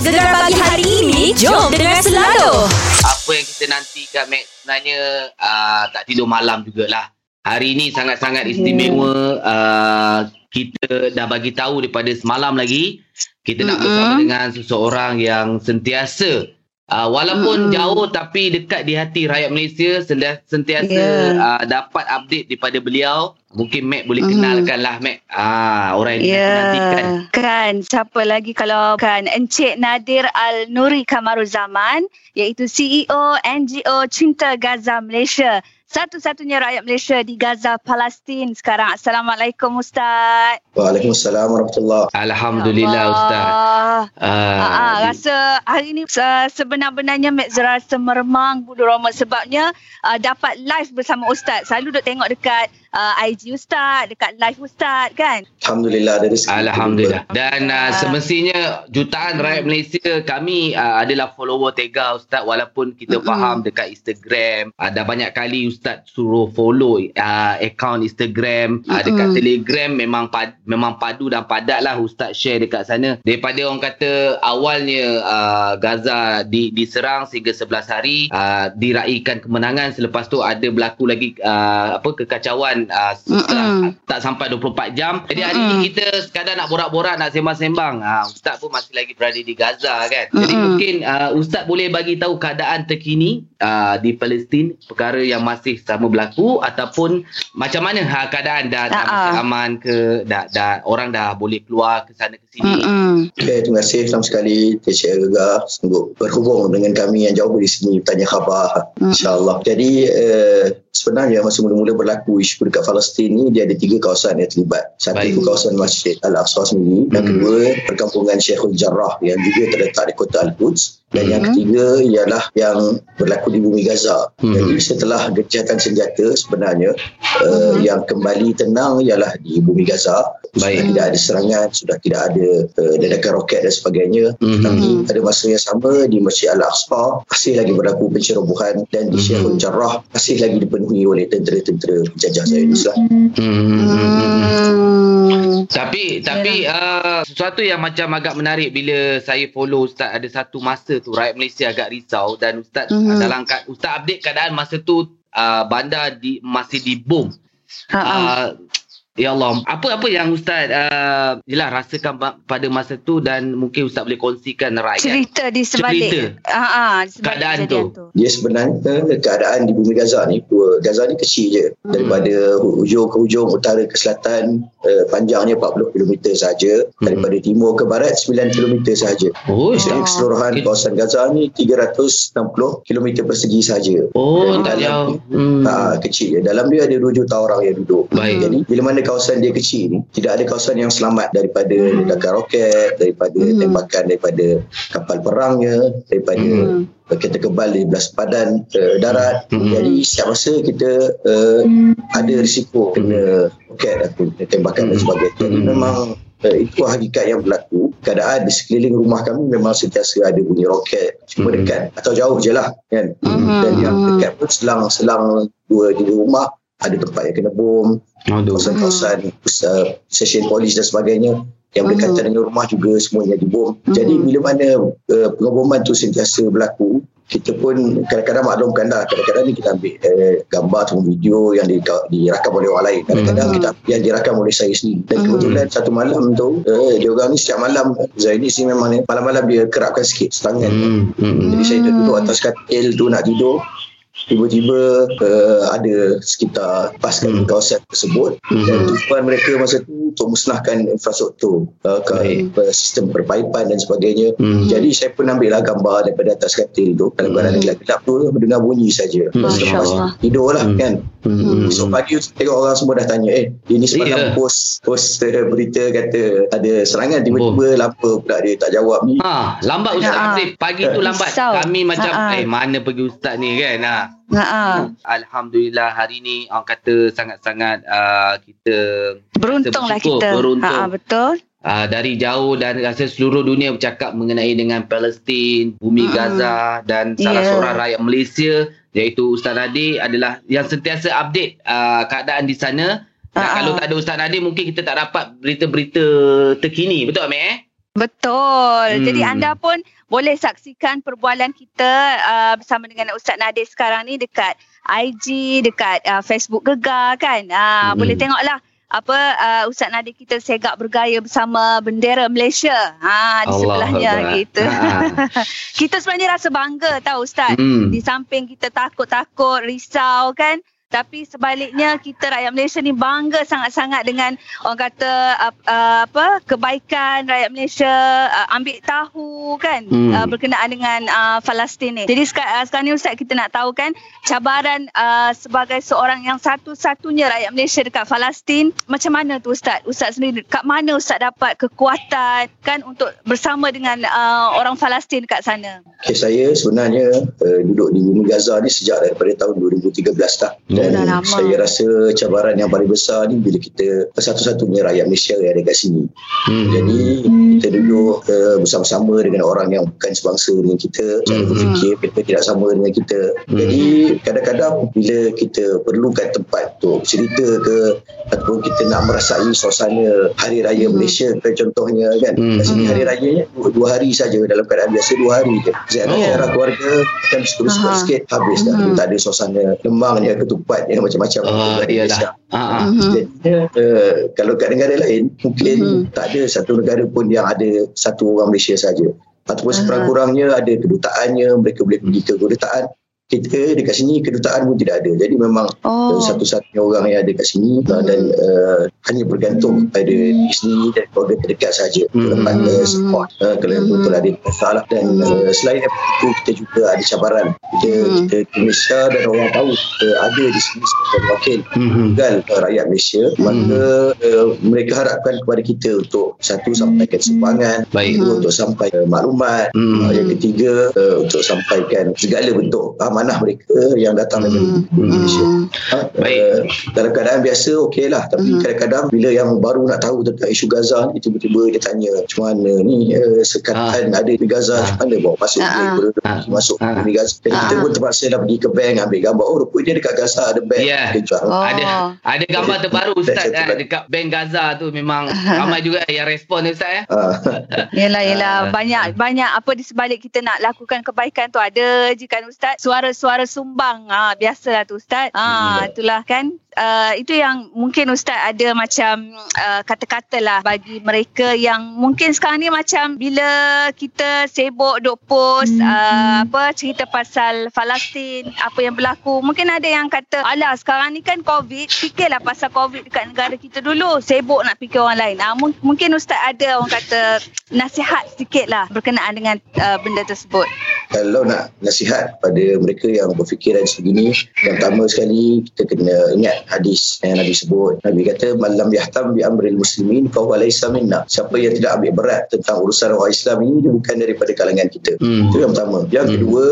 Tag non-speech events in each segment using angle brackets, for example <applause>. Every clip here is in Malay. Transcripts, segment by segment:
Kelas Gegar pagi hari ini Jom dengar selalu apa yang kita nantikan Mac sebenarnya uh, tak tidur malam jugalah. Hari ini sangat-sangat istimewa. Uh, kita dah bagi tahu daripada semalam lagi kita nak bersama dengan seseorang yang sentiasa uh, walaupun jauh tapi dekat di hati rakyat Malaysia sentiasa Ya. uh, dapat update daripada beliau. Mungkin Mac boleh kenalkan lah Mac. Ah, orang yang Ya, nantikan. kan siapa lagi kalau kan Encik Nadir Al-Nuri Kamaruzaman iaitu CEO NGO Cinta Gaza Malaysia. Satu-satunya rakyat Malaysia di Gaza, Palestin sekarang. Assalamualaikum Ustaz. Waalaikumsalam warahmatullahi Alhamdulillah Ustaz. Ah, Ah, ah, rasa hari ni uh, sebenar-benarnya Mek Zara semeremang Bulu Roma sebabnya uh, dapat live bersama Ustaz. Selalu duk tengok dekat uh, IG Ustaz, dekat live Ustaz kan? Alhamdulillah ada rezeki. Alhamdulillah. Dan uh, Ah. semestinya jutaan rakyat Malaysia kami uh, adalah follower Tega Ustaz walaupun kita Mm-mm. faham dekat Instagram ada banyak kali Ustaz suruh follow uh, account Instagram uh, dekat. Telegram memang pad, memang padu dan padat lah Ustaz share dekat sana. Daripada orang kata awalnya uh, Gaza di, diserang sehingga 11 hari uh, diraihkan kemenangan selepas tu ada berlaku lagi uh, apa kekacauan uh, setelah Mm-mm. tak sampai 24 jam. Jadi hari Mm-mm. ni kita sekadar nak borak-borak nak sembang-sembang. Ha, Ustaz pun masih lagi berada di Gaza kan. Jadi mungkin uh, Ustaz boleh bagi tahu keadaan terkini uh, di Palestin, perkara yang masih sama berlaku ataupun macam mana ha, keadaan dah, dah Ah, masih aman ke dah, dah orang dah boleh keluar ke sana ke sini. Okay, terima kasih sama sekali TCL Gegar sanggup berhubung dengan kami yang jauh dari sini tanya khabar Hmm. insyaAllah. Jadi eh, sebenarnya masa mula-mula berlaku isu dekat Palestin ni dia ada tiga kawasan yang terlibat. Satu Baik. itu kawasan Masjid Al-Aqsa sendiri dan Hmm. kedua perkampungan Syekhul Jarrah yang juga terletak di kota Al-Quds dan yang Hmm. ketiga ialah yang berlaku di bumi Gaza. Hmm. Jadi setelah gencatan senjata sebenarnya uh, Hmm. yang kembali tenang ialah di bumi Gaza. Sudah Baik. tidak ada serangan, sudah tidak ada uh, ledakan roket dan sebagainya. Mhm. Tapi pada masa yang sama di Masjid Al-Aqsa masih lagi berlaku pencerobohan dan di Mhm. Syekhul Jarrah masih lagi dipenuhi oleh tentera-tentera penjajah Zionis lah. Hmm. Hmm. Tapi tapi uh, sesuatu yang macam agak menarik bila saya follow Ustaz ada satu masa tu rakyat Malaysia agak risau dan Ustaz Mhm. dalam kad- Ustaz update keadaan masa tu uh, bandar di masih dibom. Ha, ha. Uh, ya Allah, apa-apa yang Ustaz uh, yelah rasakan pada masa tu dan mungkin Ustaz boleh kongsikan rakyat. Cerita di sebalik. Cerita. Ha, di sebalik Keadaan tu. Dia sebenarnya keadaan di bumi Gaza ni, dua- Gaza ni kecil je. Hmm. Daripada hujung ke hujung, utara ke selatan, eh, panjangnya 40 km sahaja. Daripada timur ke barat, 9 km sahaja. Oh, Jadi Oh. keseluruhan kawasan Gaza ni 360 km persegi sahaja. oh Dan tak jauh. Hmm. Ha, kecil je. Dalam dia ada 2 juta orang yang duduk. Baik. Jadi bila mana kawasan dia kecil ni, tidak ada kawasan yang selamat daripada ledakan roket, daripada Hmm. tembakan daripada kapal perangnya, daripada Hmm. kereta kebal di belas padan uh, darat. Hmm. Jadi setiap masa kita uh, ada risiko kena roket ataupun tembakan dan Hmm. sebagainya. Jadi Hmm. memang uh, itu hakikat yang berlaku. Keadaan di sekeliling rumah kami memang sentiasa ada bunyi roket cuma Hmm. dekat atau jauh je lah kan. Hmm. Dan yang dekat pun selang-selang dua tiga rumah ada tempat yang kena bom, Aduh. kawasan-kawasan uh, stesen polis dan sebagainya yang Mhm. berdekatan dengan rumah juga semuanya dibom. Mhm. Jadi bila mana uh, pengeboman tu sentiasa berlaku, kita pun kadang-kadang maklumkan lah kadang-kadang ni kita ambil uh, gambar atau video yang di, dirakam oleh orang lain kadang-kadang Mhm. kita yang dirakam oleh saya sendiri dan Mhm. kebetulan satu malam tu uh, dia orang ni setiap malam Zainis ni memang ni, malam-malam dia kerapkan sikit setangan Hmm. Hmm. jadi saya duduk atas katil tu nak tidur tiba-tiba uh, ada sekitar pasukan Hmm. kawasan tersebut Hmm. dan tujuan mereka masa tu untuk musnahkan infrastruktur uh, ke, sistem perpaipan dan sebagainya Hmm. jadi saya pun ambil lah gambar daripada atas katil tu kalau Hmm. hmm. ada gelap-gelap tu mendengar bunyi saja Hmm. Tu tidur lah Hmm. kan Hmm. Esok pagi tengok orang semua dah tanya eh ini Ya. semalam post post uh, berita kata ada serangan tiba-tiba lampu pula dia tak jawab ni Ha, lambat Ustaz Ha. Pagi tu lambat. Risau. Kami macam ha. eh mana pergi Ustaz ni kan. Ha. Ha, ha. Alhamdulillah hari ni orang kata sangat-sangat uh, kita Beruntunglah bersyukur, kita. beruntung. Ha, ha, betul. uh, dari jauh dan rasa seluruh dunia bercakap mengenai dengan Palestin, bumi Mm-mm. Gaza dan salah Yeah. seorang rakyat Malaysia iaitu Ustaz Nadir adalah yang sentiasa update uh, keadaan di sana. Dan kalau tak ada Ustaz Nadir mungkin kita tak dapat berita-berita terkini. Betul Amir eh? Betul. Hmm. Jadi anda pun boleh saksikan perbualan kita uh, bersama dengan Ustaz Nadir sekarang ni dekat IG, dekat uh, Facebook Gegar kan. Uh, Hmm. Boleh tengoklah apa uh, Ustaz Nadir kita segak bergaya bersama bendera Malaysia. Ha di Allah sebelahnya Akbar. gitu. Ha. <laughs> kita sebenarnya rasa bangga tahu Ustaz. Hmm. Di samping kita takut-takut, risau kan. Tapi sebaliknya kita rakyat Malaysia ni bangga sangat-sangat dengan orang kata uh, uh, apa kebaikan rakyat Malaysia uh, ambil tahu kan Hmm. uh, berkenaan dengan uh, Palestin ni. Jadi sekarang, uh, sekarang ni Ustaz kita nak tahu kan cabaran uh, sebagai seorang yang satu-satunya rakyat Malaysia dekat Palestin macam mana tu Ustaz? Ustaz sendiri kat mana Ustaz dapat kekuatan kan untuk bersama dengan uh, orang Palestin dekat sana? Okay, saya sebenarnya uh, duduk di bumi Gaza ni sejak daripada tahun 2013 dah. Dan Dah lama. saya rasa cabaran yang paling besar ni bila kita satu-satunya rakyat Malaysia yang ada kat sini. Hmm. Jadi kita duduk uh, bersama-sama dengan orang yang bukan sebangsa dengan kita, cara Hmm. berfikir mereka tidak sama dengan kita. Hmm. Jadi kadang-kadang bila kita perlukan tempat untuk cerita ke ataupun kita nak merasai suasana hari raya Malaysia ke contohnya kan. Hmm. Kat sini hari rayanya dua, dua hari saja dalam keadaan biasa dua hari je. Ziarah-ziarah keluarga kan Aha. sikit habis dah. Hmm. Tak ada suasana lemangnya ketupat yang macam-macam. Oh, iyalah. Mhm. Jadinya uh, kalau kat negara lain mungkin Mhm. tak ada satu negara pun yang ada satu orang Malaysia saja. Ataupun sekurang-kurangnya ada kedutaannya, mereka boleh pergi ke kedutaan. Kita dekat sini kedutaan pun tidak ada. Jadi memang Oh. satu-satunya orang yang ada kat sini uh, dan uh, hanya bergantung pada diri sendiri dan keluarga terdekat saja. Hmm. Mm. Partner, support. Uh, kalau Hmm. betul ada masalah. Dan uh, selain daripada itu kita juga ada cabaran. Kita, Hmm. kita di Malaysia dan orang tahu kita ada di sini sebagai wakil Hmm. tunggal uh, rakyat Malaysia maka uh, mereka harapkan kepada kita untuk satu sampaikan sumbangan Baik. kedua untuk sampai uh, maklumat Hmm. uh, yang ketiga uh, untuk sampaikan segala bentuk amanah mereka yang datang dari Hmm. Malaysia Ha, Baik. uh, dalam keadaan biasa okey lah tapi Hmm. kadang-kadang bila yang baru nak tahu tentang isu Gaza ni tiba-tiba dia tanya macam mana ni uh, sekatan ada di Gaza Ah. macam mana bawa masuk boleh Ah. masuk Ah. di Gaza jadi kita Ah. pun terpaksa dah pergi ke bank ambil gambar oh rupanya dekat Gaza ada bank. Dia jual. Oh. Ada ada gambar terbaru Ustaz eh, lagi. dekat Bank Gaza tu memang ramai juga yang respon ni Ustaz eh. Ah. <laughs> Yelah yelah Ah. banyak banyak apa di sebalik kita nak lakukan kebaikan tu ada je kan ustaz suara-suara sumbang. Ah biasalah tu ustaz. Ah Hmm. itulah kan? Uh, itu yang mungkin Ustaz ada macam uh, kata-kata lah bagi mereka yang mungkin sekarang ni macam bila kita sibuk duk post uh, apa cerita pasal Palestin apa yang berlaku. Mungkin ada yang kata alah sekarang ni kan COVID fikirlah pasal COVID dekat negara kita dulu. Sibuk nak fikir orang lain. Uh, mung- mungkin Ustaz ada orang kata nasihat sikit lah berkenaan dengan uh, benda tersebut. Kalau nak nasihat pada mereka yang berfikiran sebegini yang pertama sekali kita kena ingat hadis yang Nabi sebut Nabi kata malam yahtam bi amril muslimin fa huwa minna siapa yang tidak ambil berat tentang urusan orang Islam ini dia bukan daripada kalangan kita Hmm. itu yang pertama yang Hmm. kedua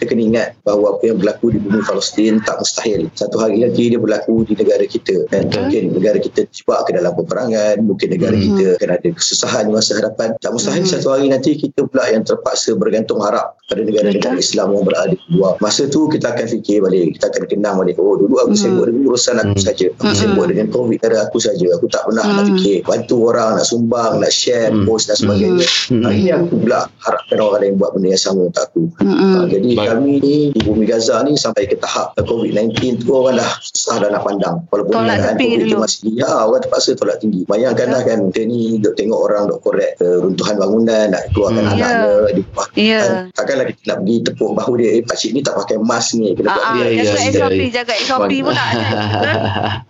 kita kena ingat bahawa apa yang berlaku di bumi Palestin tak mustahil satu hari nanti dia berlaku di negara kita dan Betul. mungkin negara kita terjebak ke dalam peperangan mungkin negara Hmm. kita akan ada kesusahan di masa hadapan tak mustahil Hmm. satu hari nanti kita pula yang terpaksa bergantung harap pada negara-negara. Islam yang berada di luar masa tu kita akan fikir balik kita akan kenang balik oh dulu aku Hmm. sibuk dengan urusan aku Hmm. saja aku Hmm. sibuk dengan covid negara aku saja aku tak pernah nak Hmm. fikir bantu orang nak sumbang nak share Hmm. post dan sebagainya Hmm. hari ni aku pula harapkan orang lain buat benda yang sama untuk aku Mm-mm. Ha, jadi Baik. kami ni di bumi Gaza ni sampai ke tahap uh, COVID-19 tu orang dah susah dah nak pandang. Walaupun Tolak tepi COVID tu dulu. masih ya orang terpaksa tolak tinggi. Bayangkanlah kan kita ni duk tengok orang duk korek uh, runtuhan bangunan nak keluarkan Hmm. anak-anak di bawah. Ya. Takkanlah kita nak pergi tepuk bahu dia eh pakcik ni tak pakai mask ni kena buat Ah, dia. ah, ya, jaga ya, SOP, ya. jaga SOP pula.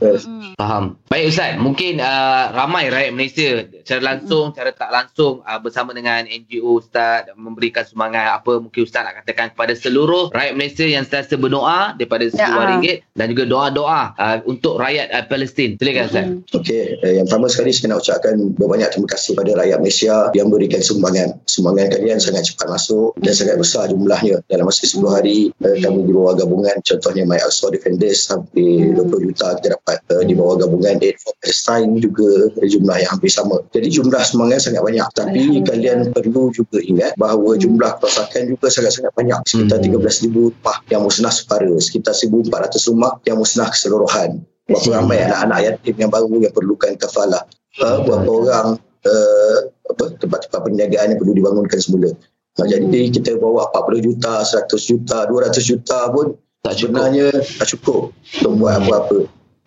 Yes. Mm. Faham. Baik Ustaz, mungkin uh, ramai rakyat Malaysia secara langsung, secara tak langsung uh, bersama dengan NGO Ustaz memberikan sumbangan apa mungkin Ustaz nak katakan kepada seluruh rakyat Malaysia yang sentiasa berdoa daripada Ya, RM10 ah. ringgit dan juga doa-doa uh, untuk rakyat uh, Palestin. Silakan Ustaz. Mm. Okey, eh, yang pertama sekali saya nak ucapkan berbanyak terima kasih kepada rakyat Malaysia yang berikan sumbangan. Sumbangan kalian sangat cepat masuk dan sangat besar jumlahnya. Dalam masa 10 hari eh, kami di bawah gabungan contohnya My Al-Aqsa Defenders hampir 20 juta kita dapat eh, di bawah gabungan Aid for Palestine juga jumlah yang hampir sama. Jadi jumlah sumbangan sangat banyak. Tapi kalian perlu juga ingat bahawa jumlah kerosakan juga sangat-sangat banyak. Sekitar Hmm. 13,000 rumah yang musnah separa. Sekitar 1,400 rumah yang musnah keseluruhan. Berapa Hmm. ramai anak-anak yatim yang baru yang perlukan kafalah. Uh, berapa orang uh, apa tempat-tempat perniagaan yang perlu dibangunkan semula. Ha, jadi kita bawa 40 juta, 100 juta, 200 juta pun Tak cukup. sebenarnya tak cukup untuk buat apa-apa.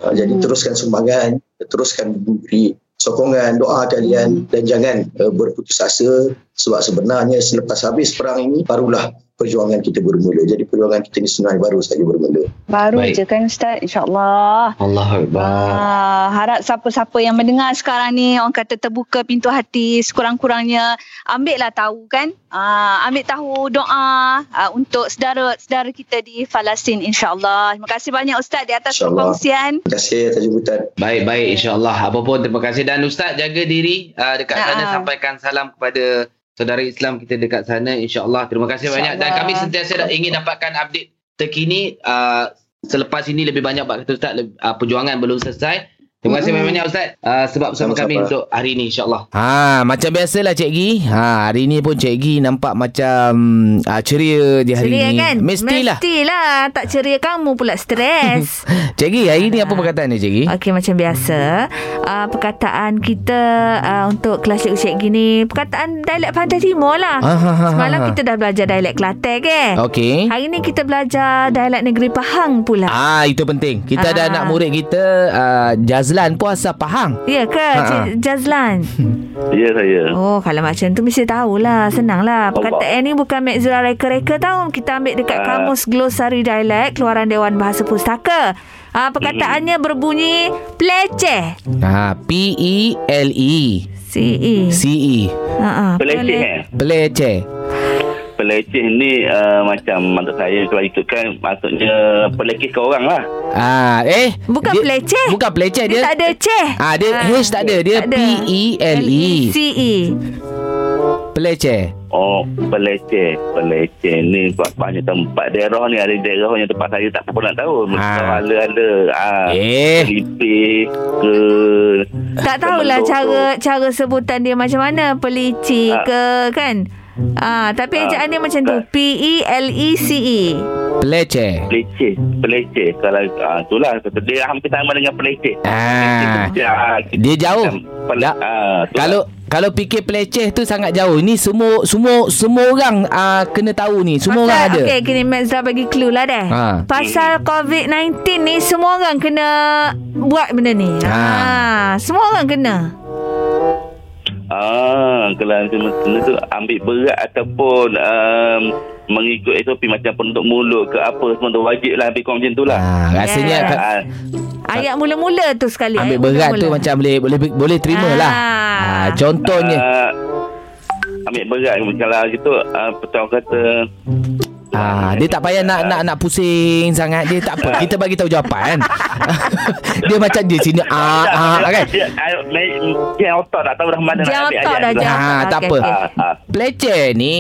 Ha, jadi teruskan sumbangan, teruskan beri sokongan doa kalian dan jangan uh, berputus asa sebab sebenarnya selepas habis perang ini barulah perjuangan kita bermula. Jadi perjuangan kita ni sebenarnya baru saja bermula. Baru Baik. je kan Ustaz insyaAllah. Allah Akbar. Ah, harap siapa-siapa yang mendengar sekarang ni orang kata terbuka pintu hati sekurang-kurangnya ambillah tahu kan ah, ambil tahu doa ah, untuk saudara-saudara kita di Palestin insyaAllah terima kasih banyak Ustaz di atas InsyaAllah. perkongsian Terima kasih atas jemputan. Baik-baik insyaAllah. Apa pun terima kasih. Dan Ustaz jaga diri uh, dekat sana. Sampaikan salam kepada saudara Islam kita dekat sana. InsyaAllah. Terima kasih banyak. Dan InsyaAllah. kami sentiasa ingin dapatkan update terkini. Uh, selepas ini lebih banyak Pak kata Ustaz. Uh, perjuangan belum selesai. Terima kasih banyak-banyak Ustaz. Uh, sebab bersama Sama-sama. kami untuk hari ini insyaAllah. Ha, macam biasalah Cik Gi. Ha, hari ni pun Cik Gi nampak macam uh, ceria di hari Ceria ni. kan? Mestilah. Mestilah. Tak ceria kamu pula stres. <laughs> Cik Gi, hari ni apa perkataan ni Cik Gi? Okey macam biasa uh, Perkataan kita uh, Untuk kelas cikgu cikgu gini Perkataan dialek Pantai Timur lah Ah, ha, ha, Semalam ha. kita dah belajar dialek Kelantan ke Okey. Hari ni kita belajar dialek negeri Pahang pula Ah, itu penting. Kita ada anak murid kita uh, Jazlan pun asal Pahang. Ya ke Ha, ha. Jazlan <laughs> Ya saya. Oh kalau macam tu mesti tahulah Senang lah Perkataan ni bukan Mekzura reka-reka tau Kita ambil dekat Ah. Kamus Glosari Dialek Keluaran Dewan Bahasa Pustaka Ah, perkataannya berbunyi peleceh. Ha, P E L E C-E. C E. Ha ah. Peleceh eh. Peleceh. Peleceh ni uh, macam maksud saya kalau itu kan maksudnya pelekeh ke orang lah. Ah, eh Bukan peleceh. Bukan peleceh Dia, dia. tak ada ceh. Ah, dia H tak ada. Dia Tak. P E L E. C-E. Peleceh. Oh, peleceh. Peleceh ni banyak tempat daerah ni ada daerah yang tempat saya tak pernah tahu. Mesti Ah. ada ada. Ah, Eh. Pelipih ke Tak tahulah cara cara sebutan dia macam mana. Pelici Ah. ke kan? Ah, tapi Ah. ejaan dia macam tu. Ah. P-E-L-E-C-E. Peleceh. Peleceh, peleceh. Kalau ah, itulah dia hampir sama dengan peleceh. Ah. Ah, Dia jauh. Pel- Tak. ah. Kalau kalau fikir peleceh tu sangat jauh. Ni semua semua semua orang uh, kena tahu ni. Semua orang ada. Okey, kini Max dah bagi clue lah dah. Ha. Pasal COVID-19 ni semua orang kena buat benda ni. Ha. Ha. Semua orang kena. Ah, kalau kena tu ambil berat ataupun um, mengikut SOP macam penutup mulut ke apa semua tu wajib lah ambil kau macam tu lah. Ah, rasanya Yeah. ka- Ah, Ayat mula-mula tu sekali. ambil ayat berat tu mula-mula. macam boleh boleh boleh terima lah. Ah. Ah, contohnya ah, ambil berat kalau gitu uh, kata Ah, dia tak payah nak nak nak pusing sangat. Dia tak apa. Kita bagi tahu jawapan. <laughs> dia macam dia sini ah ah <laughs> kan. Dia, me- dia otak tak tahu dah mana Dia nak ambil otak ayat dah, lah. Ah, otak. tak apa. okey. Ah, ni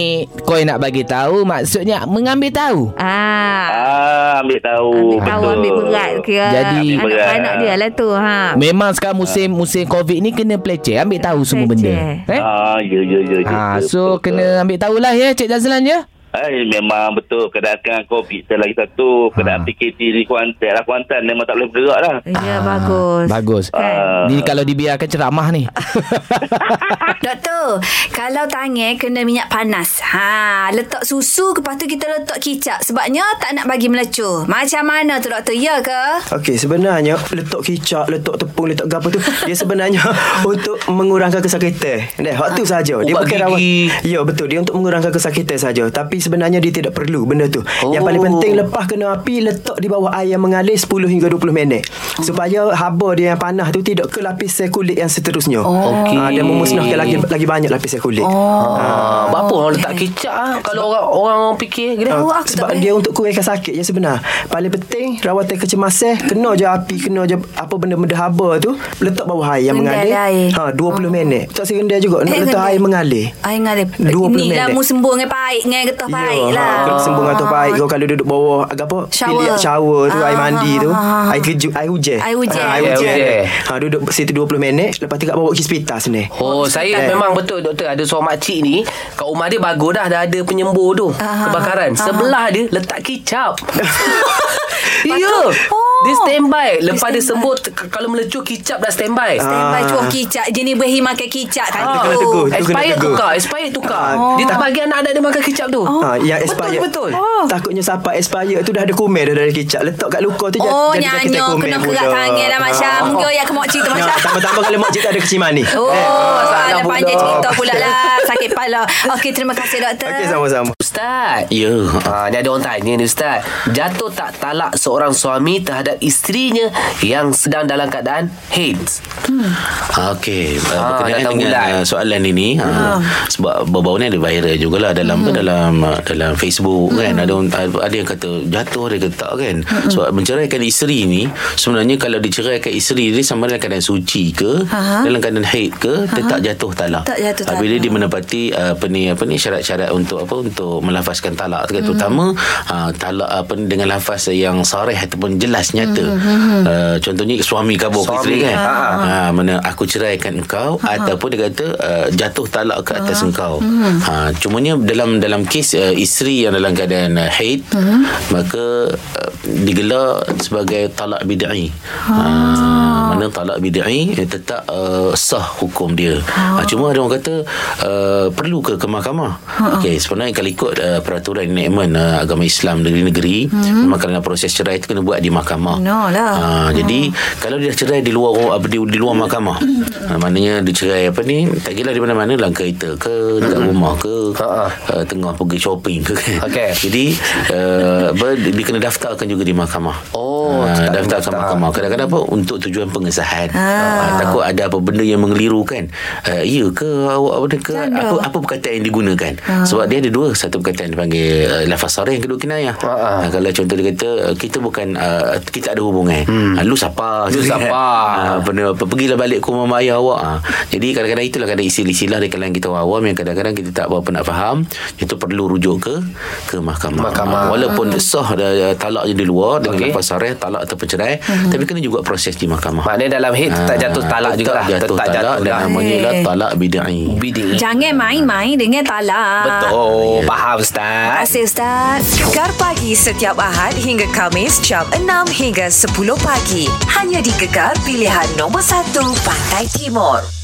kau nak bagi tahu maksudnya mengambil tahu. Ah. Ah, ambil tahu. Ambil tahu betul. ambil berat kira Jadi- anak-anak dia lah tu ha. Memang sekarang musim musim Covid ni kena peleceh, ambil tahu semua benda. Eh? Ah, ya, ya, ya. ya, Ah, ya, so betul, kena ambil tahulah ya Cik Jazlan ya. Eh, memang betul keadaan COVID saya lagi satu Ha. keadaan PKP di Kuantan lah Kuantan memang tak boleh bergerak lah Ya Ah, bagus. Bagus. Ah. Ni kalau dibiarkan ceramah ni. <laughs> Doktor, kalau tangan kena minyak panas, ha, letak susu lepas tu kita letak kicap sebabnya tak nak bagi melecur. Macam mana tu doktor? Ya ke? Okey, sebenarnya letak kicap, letak tepung, letak gapo tu dia sebenarnya <laughs> untuk mengurangkan kesakitan. Dah, hak tu saja. Dia Ubat bukan rawat. Ya, betul. Dia untuk mengurangkan kesakitan saja. Tapi sebenarnya dia tidak perlu benda tu. Oh. Yang paling Oh. penting lepas kena api letak di bawah air yang mengalir 10 hingga 20 minit. Supaya haba dia yang panas tu tidak ke lapisan kulit yang seterusnya. Oh. Okey. dan memusnahkan lagi lagi banyak lapisan kulit. Oh. Ah, apa orang letak kicap ah? Kalau orang orang fikir gini. Uh, aku tak sebab boleh. dia untuk kurangkan sakit je sebenar. Paling penting rawatan kecemasan kena je api kena je apa benda-benda haba tu letak bawah air yang mengalir. air. Ha 20 minit. Tak si rendah juga nak Eh, letak air mengalir. Ai ngalih. 20 Ni lah minit. mu sembuh dengan pahit dengan getah Ya, lah. ha, Kena sembung atau baik kau kalau duduk bawah agak apa? Shower. bilik shower tu Ah, air mandi tu. ah, ah, ah. Air keju air hujan. Air hujan. Ha, air hujan. Ha duduk situ 20 minit lepas tu kat bawa pergi hospital sini. Oh, saya memang betul doktor ada seorang makcik ni kat rumah dia bagus dah dah ada penyembur tu Ah, kebakaran. ah. Sebelah dia letak kicap. <laughs> Ya. Dia standby. Lepas dia sembuh t- kalau melecur kicap dah standby. Standby Ah. cuah kicap. Jenis berhi makan kicap kan Ah, tu. kena tegur. Itu kena Expired tukar, expired tukar. Oh. Dia tak bagi anak-anak dia makan kicap tu. Ha, yang Betul, expired. betul. Oh. Takutnya sampai expired tu dah ada kumen dah dari kicap. Letak kat luka tu Oh, jadi sakit nyanyo kena kerat tangan lah Masya. Ah. Mungkin ayat ke makcik tu Masya. tambah-tambah kalau cik tak ada keciman ni. Oh, masalah ada pula. panjang cerita pula lah. <laughs> Sakit kepala. Okey, terima kasih doktor. Okey, sama-sama. Ustaz. Ya. Ha, ni ada orang tanya ni Ustaz. Jatuh tak talak seorang suami terhadap isterinya yang sedang dalam keadaan haid? Ha, Okey, Ha, berkenaan dengan bulan. uh, soalan ini uh, sebab baru-baru ni ada viral jugalah dalam apa dalam dalam Facebook kan ada ada yang kata jatuh ada yang kata tak kan. Sebab menceraikan isteri ni sebenarnya kalau diceraikan isteri dia sama dalam keadaan suci ke Aha. dalam keadaan haid ke tetap jatuh talak. Tak jatuh talak. Apabila dia menepati apa ni apa ni syarat-syarat untuk apa untuk melafazkan talak Hmm. terutama uh, talak apa ni dengan lafaz yang sarih ataupun jelas nyata. Uh, contohnya suami kabur ke isteri Suami. kan. Ha. Ha, mana aku ceraikan engkau ataupun dia kata uh, jatuh talak ke atas engkau. Ha cumanya dalam dalam kes uh, isteri yang dalam keadaan uh, haid maka uh, digelar sebagai talak bid'i. Ha mana talak bid'i eh, tetap uh, sah hukum dia. Ha, cuma ada orang kata uh, perlu ke ke mahkamah. Okey sebenarnya kalau ikut uh, peraturan enactment uh, agama Islam negeri-negeri memang kerana proses cerai itu kena buat di mahkamah. No lah. Ha, jadi kalau dia cerai di luar apa di, di luar mahkamah. Ha, maknanya dia cerai apa ni tak kira di mana-mana dalam kereta ke dekat rumah ke Ha, ha. uh, tengah pergi shopping ke kan. Okey. Jadi uh, dia kena daftarkan juga di mahkamah. Oh, ha, daftarkan daftar. mahkamah. Kadang-kadang apa untuk tujuan pengesahan. Ha, takut ada apa benda yang mengeliru kan. Uh, ya ke awak apa ke apa apa perkataan yang digunakan. Sebab dia ada dua satu perkataan dipanggil uh, lafaz sarih yang kedua kinayah. Ha, ha. Ha, kalau contoh dia kata uh, kita bukan uh, kita ada hubungan. Hmm. Ha, lu siapa? Lu siapa? Ha, benda apa pergilah balik ke rumah ayah awak. Ha. Jadi kadang-kadang itulah kadang istilah-istilah di kalangan kita orang awam yang kadang-kadang kita tak berapa nak faham. Itu perlu rujuk ke ke mahkamah. Mahkamah. Ha, walaupun sah dah talaknya di luar dengan Okey. lafaz sarih talak atau pencerai, tapi kena juga proses di mahkamah. Maknanya dalam haid tetap jatuh talak juga lah. Ah, Jatuh Tetap talak jatuh dan lah. namanya ialah Eh. talak bid'i. Bidi. Jangan main-main dengan talak. Betul. Faham Terima Ustaz. kasih Ustaz. Gegar pagi setiap Ahad hingga Kamis jam 6 hingga 10 pagi. Hanya di Gegar pilihan nombor 1 Pantai Timur.